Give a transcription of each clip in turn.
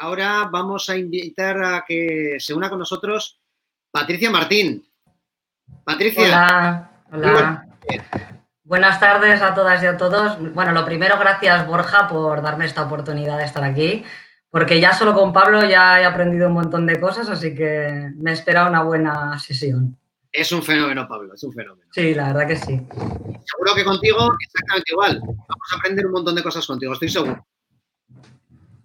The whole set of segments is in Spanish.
ahora vamos a invitar a que se una con nosotros Patricia Martín. Patricia. Hola, hola. Buenas tardes a todas y a todos. Bueno, lo primero, gracias Borja por darme esta oportunidad de estar aquí, porque ya solo con Pablo ya he aprendido un montón de cosas, así que me espera una buena sesión. Es un fenómeno, Pablo, es un fenómeno. Sí, la verdad que sí. Seguro que contigo exactamente igual. Vamos a aprender un montón de cosas contigo, estoy seguro.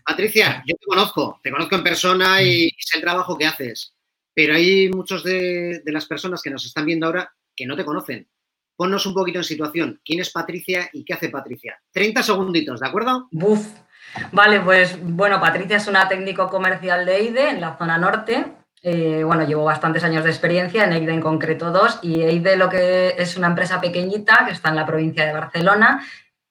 Patricia, yo te conozco, te conozco en persona y sé el trabajo que haces, pero hay muchos de, de las personas que nos están viendo ahora que no te conocen ponnos un poquito en situación. ¿Quién es Patricia y qué hace Patricia? 30 segunditos, ¿de acuerdo? Buf. Vale, pues bueno, Patricia es una técnico comercial de EIDE en la zona norte. Eh, bueno, llevo bastantes años de experiencia, en EIDE en concreto dos, y EIDE lo que es una empresa pequeñita que está en la provincia de Barcelona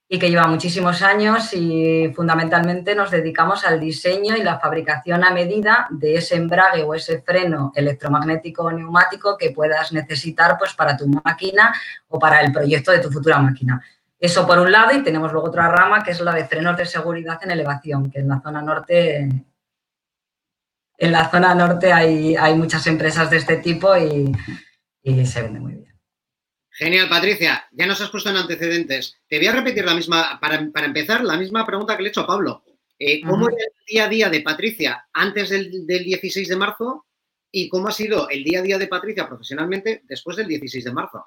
y que lleva muchísimos años y fundamentalmente nos dedicamos al diseño y la fabricación a medida de ese embrague o ese freno electromagnético o neumático que puedas necesitar pues, para tu máquina o para el proyecto de tu futura máquina. Eso por un lado y tenemos luego otra rama que es la de frenos de seguridad en elevación, que en la zona norte en la zona norte hay, hay muchas empresas de este tipo y, y se vende muy bien. Genial, Patricia. Ya nos has puesto en antecedentes. Te voy a repetir la misma, para, empezar, la misma pregunta que le he hecho a Pablo. Eh, ¿Cómo era el día a día de Patricia antes del, 16 de marzo y cómo ha sido el día a día de Patricia profesionalmente después del 16 de marzo?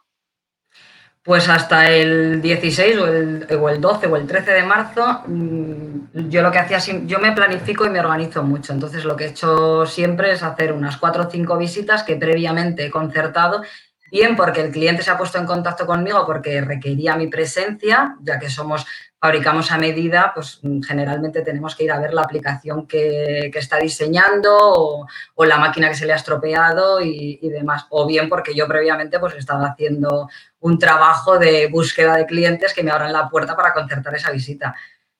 Pues hasta el 16 o el, o el 12 o el 13 de marzo, mm, yo lo que hacía, yo me planifico y me organizo mucho. Entonces lo que he hecho siempre es hacer unas cuatro o cinco visitas que previamente he concertado Bien, porque el cliente se ha puesto en contacto conmigo porque requería mi presencia, ya que somos, fabricamos a medida, pues generalmente tenemos que ir a ver la aplicación que, está diseñando o, la máquina que se le ha estropeado y, demás. O bien porque yo previamente pues estaba haciendo un trabajo de búsqueda de clientes que me abran la puerta para concertar esa visita.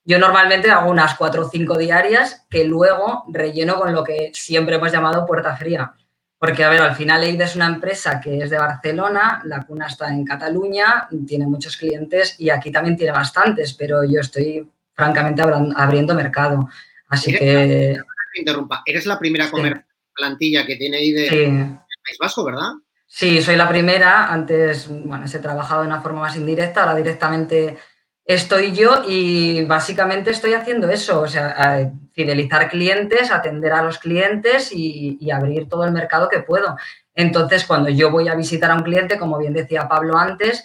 Yo normalmente hago unas cuatro o cinco diarias que luego relleno con lo que siempre hemos llamado puerta fría porque, a ver, al final EIDE es una empresa que es de Barcelona, la cuna está en Cataluña, tiene muchos clientes y aquí también tiene bastantes, pero yo estoy francamente abriendo mercado. Así que... interrumpa, eres la primera plantilla que tiene EIDE en el País Vasco, ¿verdad? Sí, soy la primera. Antes, bueno, he trabajado de una forma más indirecta, ahora directamente estoy yo y básicamente estoy haciendo eso, o sea, fidelizar clientes, atender a los clientes y, abrir todo el mercado que puedo. Entonces, cuando yo voy a visitar a un cliente, como bien decía Pablo antes,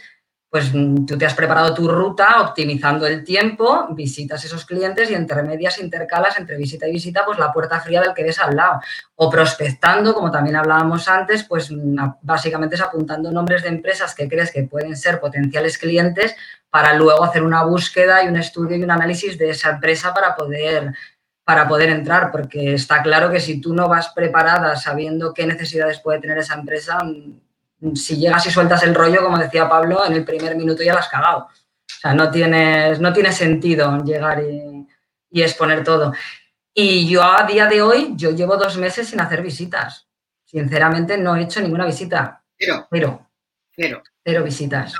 pues mm, tú te has preparado tu ruta optimizando el tiempo, visitas esos clientes y entre medias intercalas entre visita y visita, pues la puerta fría del que ves al lado. O prospectando, como también hablábamos antes, pues mm, básicamente es apuntando nombres de empresas que crees que pueden ser potenciales clientes para luego hacer una búsqueda y un estudio y un análisis de esa empresa para poder, para poder entrar, porque está claro que si tú no vas preparada sabiendo qué necesidades puede tener esa empresa, mm, si llegas y sueltas el rollo, como decía Pablo, en el primer minuto ya la has cagado. O sea, no, tienes, no tiene sentido llegar y, y exponer todo. Y yo a día de hoy, yo llevo dos meses sin hacer visitas. Sinceramente, no he hecho ninguna visita. Cero. Cero. Cero. Cero visitas.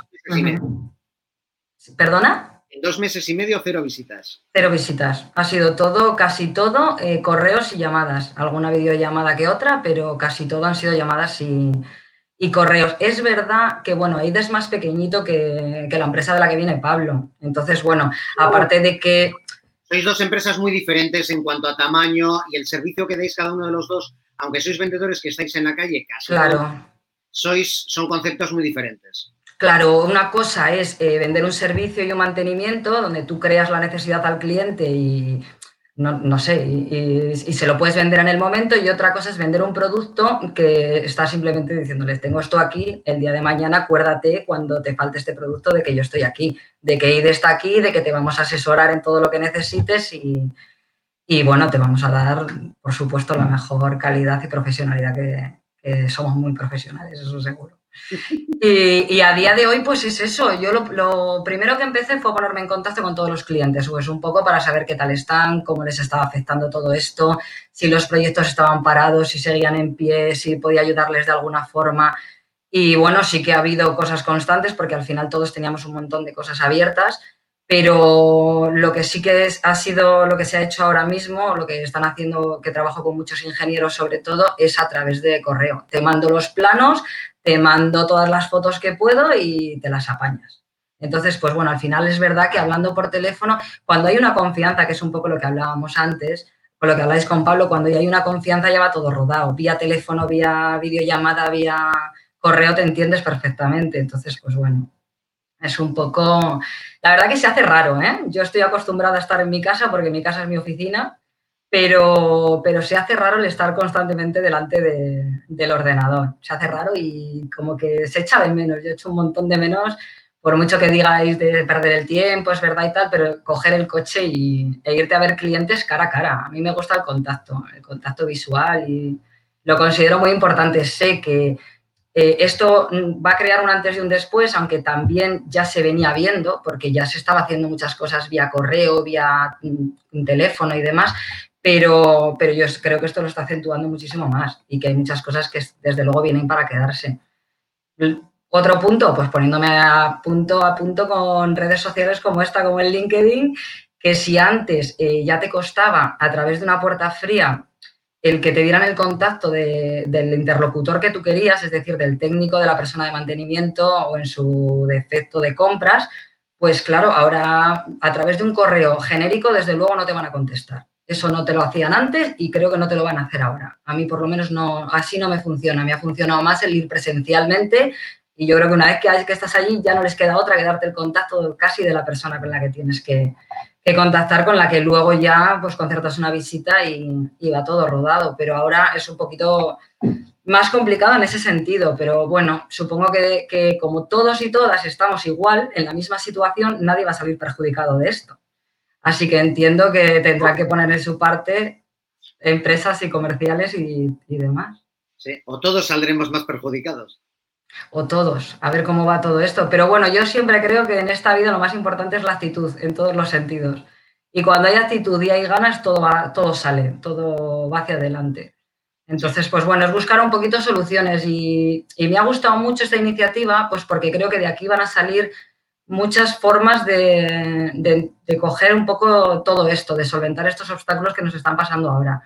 ¿Perdona? En dos meses y medio, cero visitas. Cero visitas. Ha sido todo, casi todo, eh, correos y llamadas. Alguna videollamada que otra, pero casi todo han sido llamadas y, correos. Es verdad que, bueno, AIDA es más pequeñito que, la empresa de la que viene Pablo. Entonces, bueno, aparte de que... Sois dos empresas muy diferentes en cuanto a tamaño y el servicio que dais cada uno de los dos, aunque sois vendedores que estáis en la calle, casi. Claro. sois, son conceptos muy diferentes. Claro, una cosa es eh, vender un servicio y un mantenimiento donde tú creas la necesidad al cliente y no, sé, y, se lo puedes vender en el momento y otra cosa es vender un producto que está simplemente diciéndoles, tengo esto aquí, el día de mañana acuérdate cuando te falte este producto de que yo estoy aquí, de que IDE está aquí, de que te vamos a asesorar en todo lo que necesites y, bueno, te vamos a dar, por supuesto, la mejor calidad y profesionalidad que, que somos muy profesionales, eso seguro. Y, a día de hoy, pues es eso. Yo lo, primero que empecé fue ponerme en contacto con todos los clientes, pues un poco para saber qué tal están, cómo les estaba afectando todo esto, si los proyectos estaban parados, si seguían en pie, si podía ayudarles de alguna forma. Y bueno, sí que ha habido cosas constantes porque al final todos teníamos un montón de cosas abiertas, Pero lo que sí que ha sido lo que se ha hecho ahora mismo, lo que están haciendo, que trabajo con muchos ingenieros sobre todo, es a través de correo. Te mando los planos, te mando todas las fotos que puedo y te las apañas. Entonces, pues bueno, al final es verdad que hablando por teléfono, cuando hay una confianza, que es un poco lo que hablábamos antes, con lo que habláis con Pablo, cuando ya hay una confianza ya va todo rodado. Vía teléfono, vía videollamada, vía correo te entiendes perfectamente. Entonces, pues bueno, es un poco... La verdad que se hace raro, ¿eh? Yo estoy acostumbrada a estar en mi casa porque mi casa es mi oficina, pero, pero se hace raro el estar constantemente delante del ordenador. Se hace raro y como que se echa de menos. Yo he hecho un montón de menos, por mucho que digáis de perder el tiempo, es verdad y tal, pero coger el coche y, e irte a ver clientes cara a cara. A mí me gusta el contacto, el contacto visual y lo considero muy importante. Sé que eh, esto va a crear un antes y un después, aunque también ya se venía viendo, porque ya se estaba haciendo muchas cosas vía correo, vía mm, teléfono y demás, pero, pero yo creo que esto lo está acentuando muchísimo más y que hay muchas cosas que desde luego vienen para quedarse. Otro punto, pues poniéndome a punto a punto con redes sociales como esta, como el LinkedIn, que si antes eh, ya te costaba a través de una puerta fría el que te dieran el contacto del interlocutor que tú querías, es decir, del técnico, de la persona de mantenimiento o en su defecto de compras, pues claro, ahora a través de un correo genérico, desde luego no te van a contestar. Eso no te lo hacían antes y creo que no te lo van a hacer ahora. A mí por lo menos no, así no me funciona. Me ha funcionado más el ir presencialmente y yo creo que una vez que, que estás allí ya no les queda otra que darte el contacto casi de la persona con la que tienes que, que contactar con la que luego ya pues concertas una visita y, va todo rodado. Pero ahora es un poquito más complicado en ese sentido. Pero bueno, supongo que, como todos y todas estamos igual, en la misma situación, nadie va a salir perjudicado de esto. Así que entiendo que tendrá que poner en su parte empresas y comerciales y, y demás. Sí, o todos saldremos más perjudicados o todos, a ver cómo va todo esto. Pero bueno, yo siempre creo que en esta vida lo más importante es la actitud, en todos los sentidos. Y cuando hay actitud y hay ganas, todo, va, todo sale, todo va hacia adelante. Entonces, pues bueno, es buscar un poquito soluciones y, me ha gustado mucho esta iniciativa, pues porque creo que de aquí van a salir muchas formas de, de, coger un poco todo esto, de solventar estos obstáculos que nos están pasando ahora.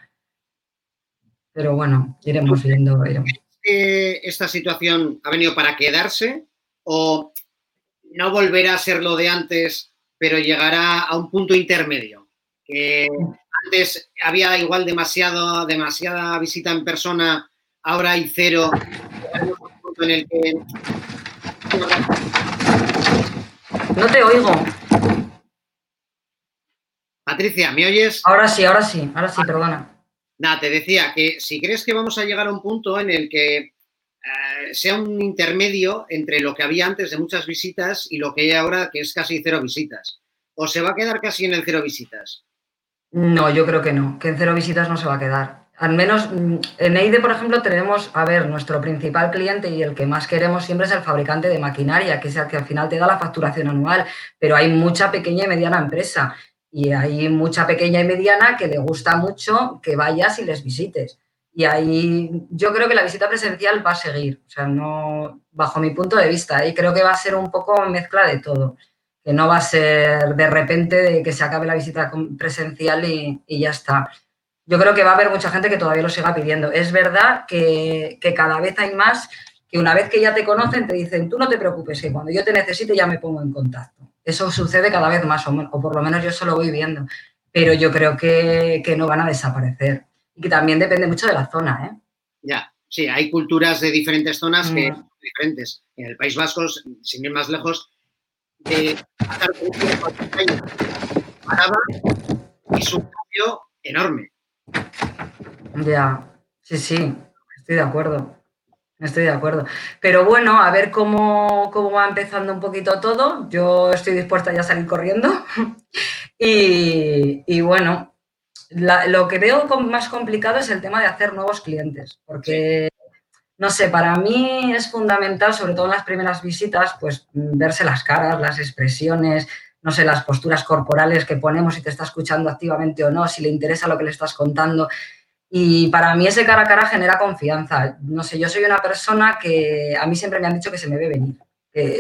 Pero bueno, iremos viendo. Iremos esta situación ha venido para quedarse o no volverá a ser lo de antes, pero llegará a un punto intermedio? Que antes había igual demasiado, demasiada visita en persona, ahora hay cero. No te oigo. Patricia, ¿me oyes? Ahora sí, ahora sí, ahora sí, perdona. Nada, te decía que si crees que vamos a llegar a un punto en el que eh, sea un intermedio entre lo que había antes de muchas visitas y lo que hay ahora, que es casi cero visitas. ¿O se va a quedar casi en el cero visitas? No, yo creo que no, que en cero visitas no se va a quedar. Al menos mm, en EIDE, por ejemplo, tenemos, a ver, nuestro principal cliente y el que más queremos siempre es el fabricante de maquinaria, que es el que al final te da la facturación anual, pero hay mucha pequeña y mediana empresa y hay mucha pequeña y mediana que le gusta mucho que vayas y les visites. Y ahí yo creo que la visita presencial va a seguir, o sea, no, bajo mi punto de vista, y creo que va a ser un poco mezcla de todo, que no va a ser de repente de que se acabe la visita presencial y, ya está. Yo creo que va a haber mucha gente que todavía lo siga pidiendo. Es verdad que, que cada vez hay más que una vez que ya te conocen te dicen, tú no te preocupes, que cuando yo te necesite ya me pongo en contacto. Eso sucede cada vez más, o, por lo menos yo eso lo voy viendo. Pero yo creo que, no van a desaparecer. Y que también depende mucho de la zona, ¿eh? Ya, sí, hay culturas de diferentes zonas que mm. son diferentes. En el País Vasco, sin ir más lejos, de pasar paraba es un cambio enorme. Ya, sí, sí, estoy de acuerdo. Estoy de acuerdo. Pero bueno, a ver cómo, va empezando un poquito todo. Yo estoy dispuesta ya a salir corriendo. y, bueno, lo que veo más complicado es el tema de hacer nuevos clientes, porque, no sé, para mí es fundamental, sobre todo en las primeras visitas, pues verse las caras, las expresiones, no sé, las posturas corporales que ponemos, si te está escuchando activamente o no, si le interesa lo que le estás contando. Y para mí ese cara a cara genera confianza. No sé, yo soy una persona que a mí siempre me han dicho que se me ve venir.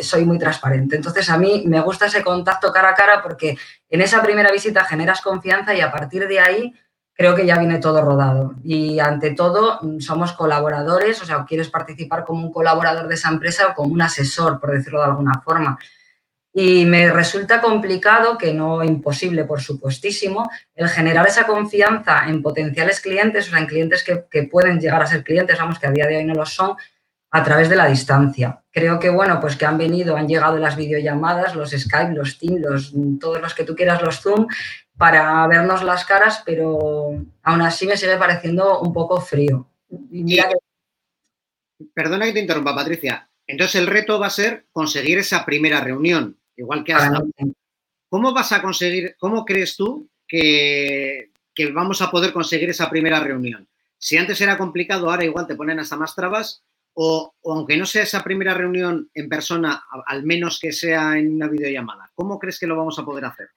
soy muy transparente. Entonces, a mí me gusta ese contacto cara a cara porque en esa primera visita generas confianza y a partir de ahí creo que ya viene todo rodado. Y ante todo, somos colaboradores, o sea, quieres participar como un colaborador de esa empresa o como un asesor, por decirlo de alguna forma. Y me resulta complicado, que no imposible, por supuestísimo, el generar esa confianza en potenciales clientes, o sea, en clientes que, que pueden llegar a ser clientes, vamos, que a día de hoy no lo son, a través de la distancia. Creo que, bueno, pues que han venido, han llegado las videollamadas, los Skype, los Teams, los, todos los que tú quieras, los Zoom, para vernos las caras, pero aún así me sigue pareciendo un poco frío. Perdona que te interrumpa, Patricia. Entonces el reto va a ser conseguir esa primera reunión, igual que hasta. ¿Cómo vas a conseguir, cómo crees tú que, que vamos a poder conseguir esa primera reunión? Si antes era complicado, ahora igual te ponen hasta más trabas o, aunque no sea esa primera reunión en persona, al menos que sea en una videollamada, ¿cómo crees que lo vamos a poder hacer?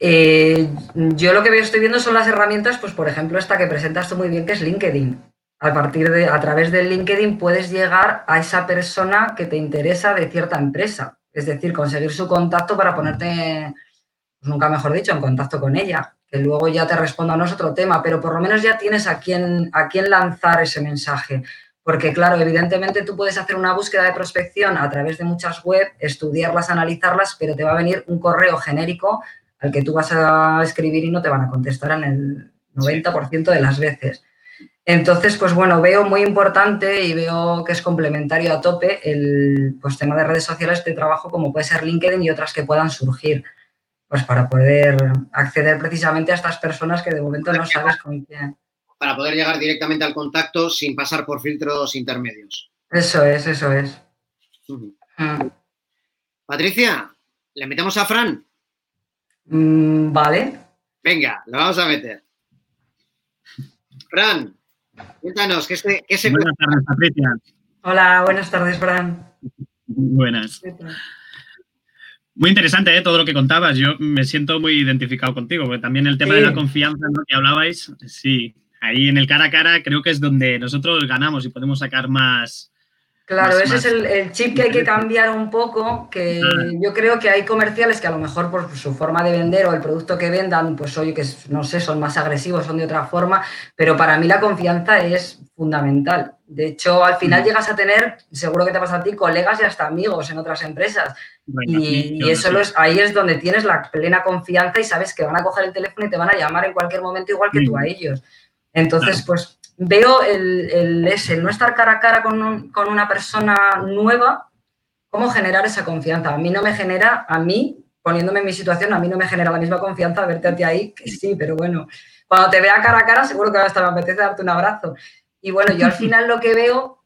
Eh, yo lo que estoy viendo son las herramientas, pues por ejemplo, esta que presentas tú muy bien, que es LinkedIn. A partir de, a través del LinkedIn puedes llegar a esa persona que te interesa de cierta empresa. Es decir, conseguir su contacto para ponerte, pues nunca mejor dicho, en contacto con ella. Que luego ya te responda no es otro tema, pero por lo menos ya tienes a quién, a quién lanzar ese mensaje. Porque, claro, evidentemente tú puedes hacer una búsqueda de prospección a través de muchas web, estudiarlas, analizarlas, pero te va a venir un correo genérico al que tú vas a escribir y no te van a contestar en el 90% de las veces. Entonces, pues bueno, veo muy importante y veo que es complementario a tope el pues, tema de redes sociales de trabajo como puede ser LinkedIn y otras que puedan surgir, pues para poder acceder precisamente a estas personas que de momento no sabes con quién para poder llegar directamente al contacto sin pasar por filtros intermedios. Eso es, eso es. Mm. Patricia, ¿le metemos a Fran? Mm, vale. Venga, lo vamos a meter. Fran, cuéntanos, ¿qué se, qué Buenas tardes, Patricia. Hola, buenas tardes, Fran. Buenas. Muy interesante ¿eh? todo lo que contabas. Yo me siento muy identificado contigo, porque también el tema de la confianza ¿no? que hablabais, sí, ahí en el cara a cara creo que es donde nosotros ganamos y podemos sacar más. Claro, ese es el, chip que hay que cambiar un poco, que yo creo que hay comerciales que a lo mejor por su forma de vender o el producto que vendan, pues oye, que no sé, son más agresivos, son de otra forma, pero para mí la confianza es fundamental. De hecho, al final llegas a tener, seguro que te pasa a ti, colegas y hasta amigos en otras empresas. y, eso es, ahí es donde tienes la plena confianza y sabes que van a coger el teléfono y te van a llamar en cualquier momento igual que tú a ellos. Entonces, pues veo el, el, no estar cara a cara con, una persona nueva, cómo generar esa confianza. A mí no me genera, a mí, poniéndome en mi situación, a mí no me genera la misma confianza verte a ti ahí, que sí, pero bueno, cuando te vea cara a cara seguro que hasta me apetece darte un abrazo. Y bueno, yo al final lo que veo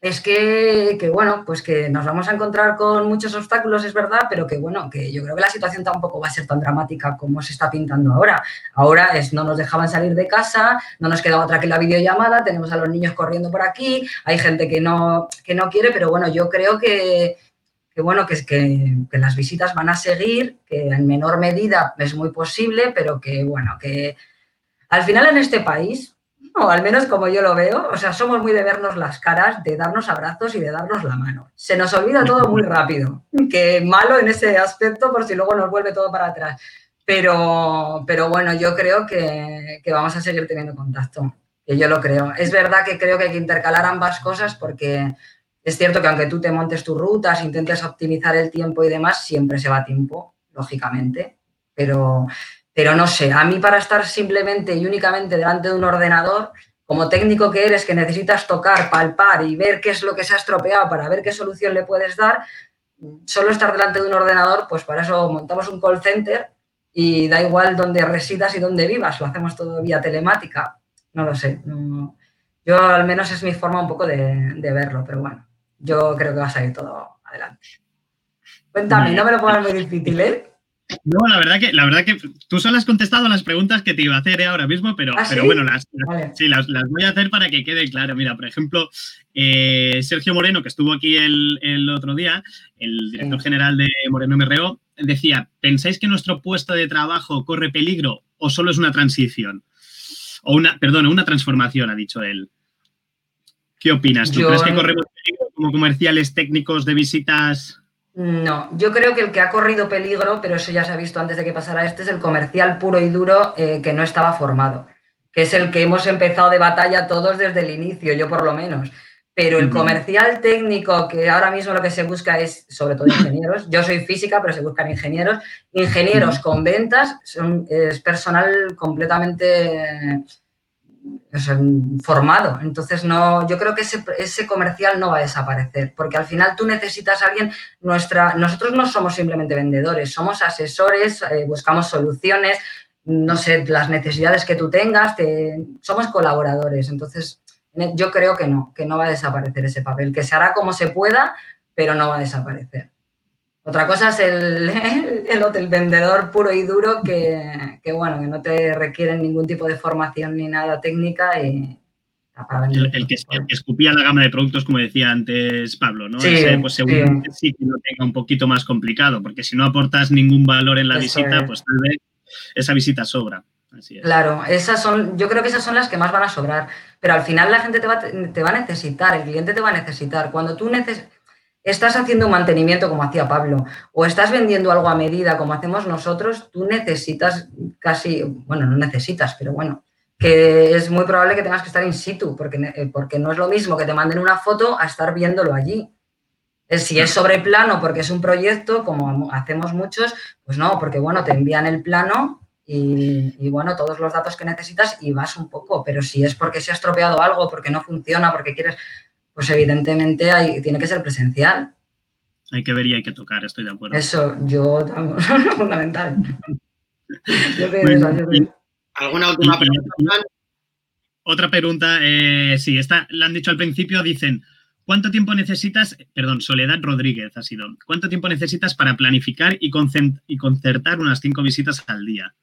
es que, bueno, pues que nos vamos a encontrar con muchos obstáculos, es verdad, pero que bueno, que yo creo que la situación tampoco va a ser tan dramática como se está pintando ahora. Ahora es no nos dejaban salir de casa, no nos quedaba otra que la videollamada, tenemos a los niños corriendo por aquí, hay gente que no, que no quiere, pero bueno, yo creo que, bueno, que, que, que las visitas van a seguir, que en menor medida es muy posible, pero que bueno, que al final en este país o al menos como yo lo veo, o sea, somos muy de vernos las caras, de darnos abrazos y de darnos la mano. Se nos olvida todo muy rápido, que malo en ese aspecto por si luego nos vuelve todo para atrás. Pero, pero bueno, yo creo que, que vamos a seguir teniendo contacto, que yo lo creo. Es verdad que creo que hay que intercalar ambas cosas porque es cierto que aunque tú te montes tus rutas, intentes optimizar el tiempo y demás, siempre se va tiempo, lógicamente. Pero, pero no sé, a mí para estar simplemente y únicamente delante de un ordenador, como técnico que eres, que necesitas tocar, palpar y ver qué es lo que se ha estropeado para ver qué solución le puedes dar, solo estar delante de un ordenador, pues para eso montamos un call center y da igual dónde residas y dónde vivas, lo hacemos todo vía telemática. No lo sé. yo al menos es mi forma un poco de, de, verlo, pero bueno, yo creo que va a salir todo adelante. Cuéntame, no me lo pongas muy difícil, ¿eh? No, la verdad que, la verdad que tú solo has contestado las preguntas que te iba a hacer ahora mismo, pero, ¿Ah, pero bueno, las, sí, las, voy a hacer para que quede claro. Mira, por ejemplo, eh, Sergio Moreno, que estuvo aquí el, otro día, el director general de Moreno MRO, decía, ¿pensáis que nuestro puesto de trabajo corre peligro o solo es una transición? O una, perdón, una transformación, ha dicho él. ¿Qué opinas? ¿Tú crees que corremos peligro como comerciales técnicos de visitas? No, yo creo que el que ha corrido peligro, pero eso ya se ha visto antes de que pasara este, es el comercial puro y duro eh, que no estaba formado, que es el que hemos empezado de batalla todos desde el inicio, yo por lo menos. Pero el comercial técnico, que ahora mismo lo que se busca es, sobre todo ingenieros, yo soy física, pero se buscan ingenieros, ingenieros con ventas, son, es personal completamente formado. Entonces, no, yo creo que ese, comercial no va a desaparecer, porque al final tú necesitas a alguien, nuestra, nosotros no somos simplemente vendedores, somos asesores, eh, buscamos soluciones, no sé, las necesidades que tú tengas, somos colaboradores. Entonces, yo creo que no, que no va a desaparecer ese papel, que se hará como se pueda, pero no va a desaparecer. Otra cosa es el, el, vendedor puro y duro que, bueno, que no te requieren ningún tipo de formación ni nada técnica y el, que, escupía la gama de productos, como decía antes Pablo, ¿no? Sí, pues seguramente sí. que lo tenga un poquito más complicado, porque si no aportas ningún valor en la visita, pues tal vez esa visita sobra. Claro, esas son, yo creo que esas son las que más van a sobrar, pero al final la gente te va, te va a necesitar, el cliente te va a necesitar. Cuando tú necesitas estás haciendo un mantenimiento como hacía Pablo o estás vendiendo algo a medida como hacemos nosotros, tú necesitas casi, bueno, no necesitas, pero bueno, que es muy probable que tengas que estar in situ, porque, eh, porque no es lo mismo que te manden una foto a estar viéndolo allí. Si es sobre plano porque es un proyecto, como hacemos muchos, pues no, porque bueno, te envían el plano y, y, bueno, todos los datos que necesitas y vas un poco, pero si es porque se ha estropeado algo, porque no funciona, porque quieres, pues evidentemente hay, tiene que ser presencial. Hay que ver y hay que tocar, estoy de acuerdo. Eso, yo, fundamental. ¿Alguna última pregunta? Otra pregunta, eh, sí, esta la han dicho al principio, dicen, ¿cuánto tiempo necesitas, perdón, Soledad Rodríguez ha sido, ¿cuánto tiempo necesitas para planificar y, y concertar unas cinco visitas al día?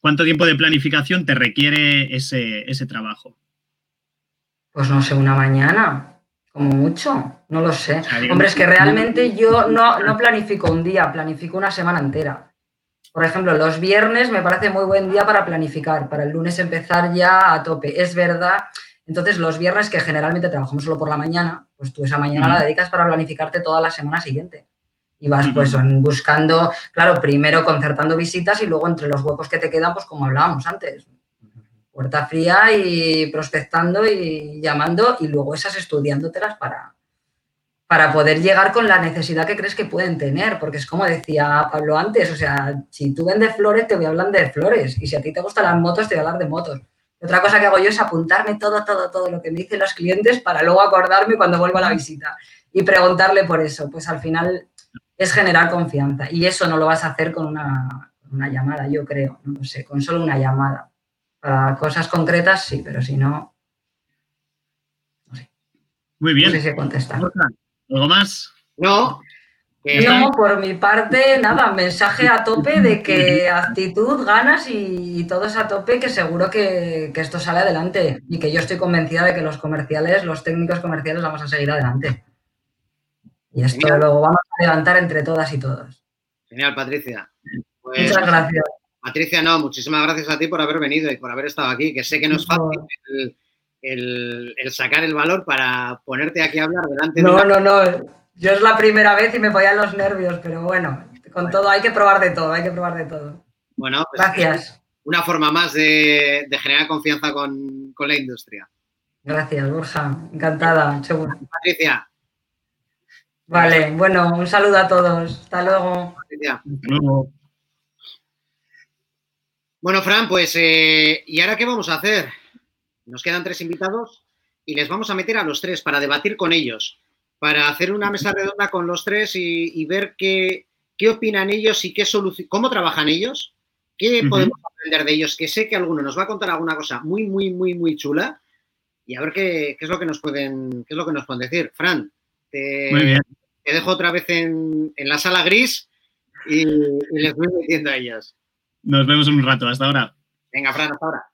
¿Cuánto tiempo de planificación te requiere ese, ese trabajo? Pues no sé, una mañana. Como mucho, no lo sé. Hombre, es que realmente yo no, no planifico un día, planifico una semana entera. Por ejemplo, los viernes me parece muy buen día para planificar, para el lunes empezar ya a tope. Es verdad. Entonces, los viernes que generalmente trabajamos solo por la mañana, pues tú esa mañana la dedicas para planificarte toda la semana siguiente. Y vas pues buscando, claro, primero concertando visitas y luego entre los huecos que te quedan, pues como hablábamos antes, puerta fría y prospectando y llamando y luego esas estudiándotelas para, para poder llegar con la necesidad que crees que pueden tener, porque es como decía Pablo antes, o sea, si tú vendes flores, te voy a hablar de flores, y si a ti te gustan las motos, te voy a hablar de motos. Otra cosa que hago yo es apuntarme todo, todo, todo lo que me dicen los clientes para luego acordarme cuando vuelvo a la visita y preguntarle por eso. Pues al final es generar confianza y eso no lo vas a hacer con una, una llamada, yo creo, no sé, con solo una llamada. Para cosas concretas sí, pero si no. No sé. Muy bien. No sé si contestar. ¿Algo más? No. No, por mi parte, nada, mensaje a tope de que actitud, ganas y, todo es a tope, que seguro que, esto sale adelante y que yo estoy convencida de que los comerciales, los técnicos comerciales, vamos a seguir adelante. Y esto lo vamos a levantar entre todas y todos. Genial, Patricia. Pues Muchas gracias. Patricia, no, muchísimas gracias a ti por haber venido y por haber estado aquí, que sé que no es fácil el, sacar el valor para ponerte aquí a hablar delante no, de... No, no, no, yo es la primera vez y me podían los nervios, pero bueno, con todo hay que probar de todo, hay que probar de todo. Bueno, pues gracias. Una forma más de, generar confianza con, la industria. Gracias, Borja. Encantada. Patricia. Vale, bueno, un saludo a todos. Hasta luego. Patricia. Hasta luego. Bueno, Fran, pues, eh, ¿y ahora qué vamos a hacer? Nos quedan tres invitados y les vamos a meter a los tres para debatir con ellos, para hacer una mesa redonda con los tres y, ver qué, qué, opinan ellos y qué cómo trabajan ellos, qué podemos aprender de ellos, que sé que alguno nos va a contar alguna cosa muy, muy, muy, muy chula y a ver qué, es lo que nos pueden, qué es lo que nos pueden decir. Fran, te, dejo otra vez en, la sala gris y les voy metiendo a ellos. Nos vemos en un rato. Hasta ahora. Venga, Fran, hasta ahora.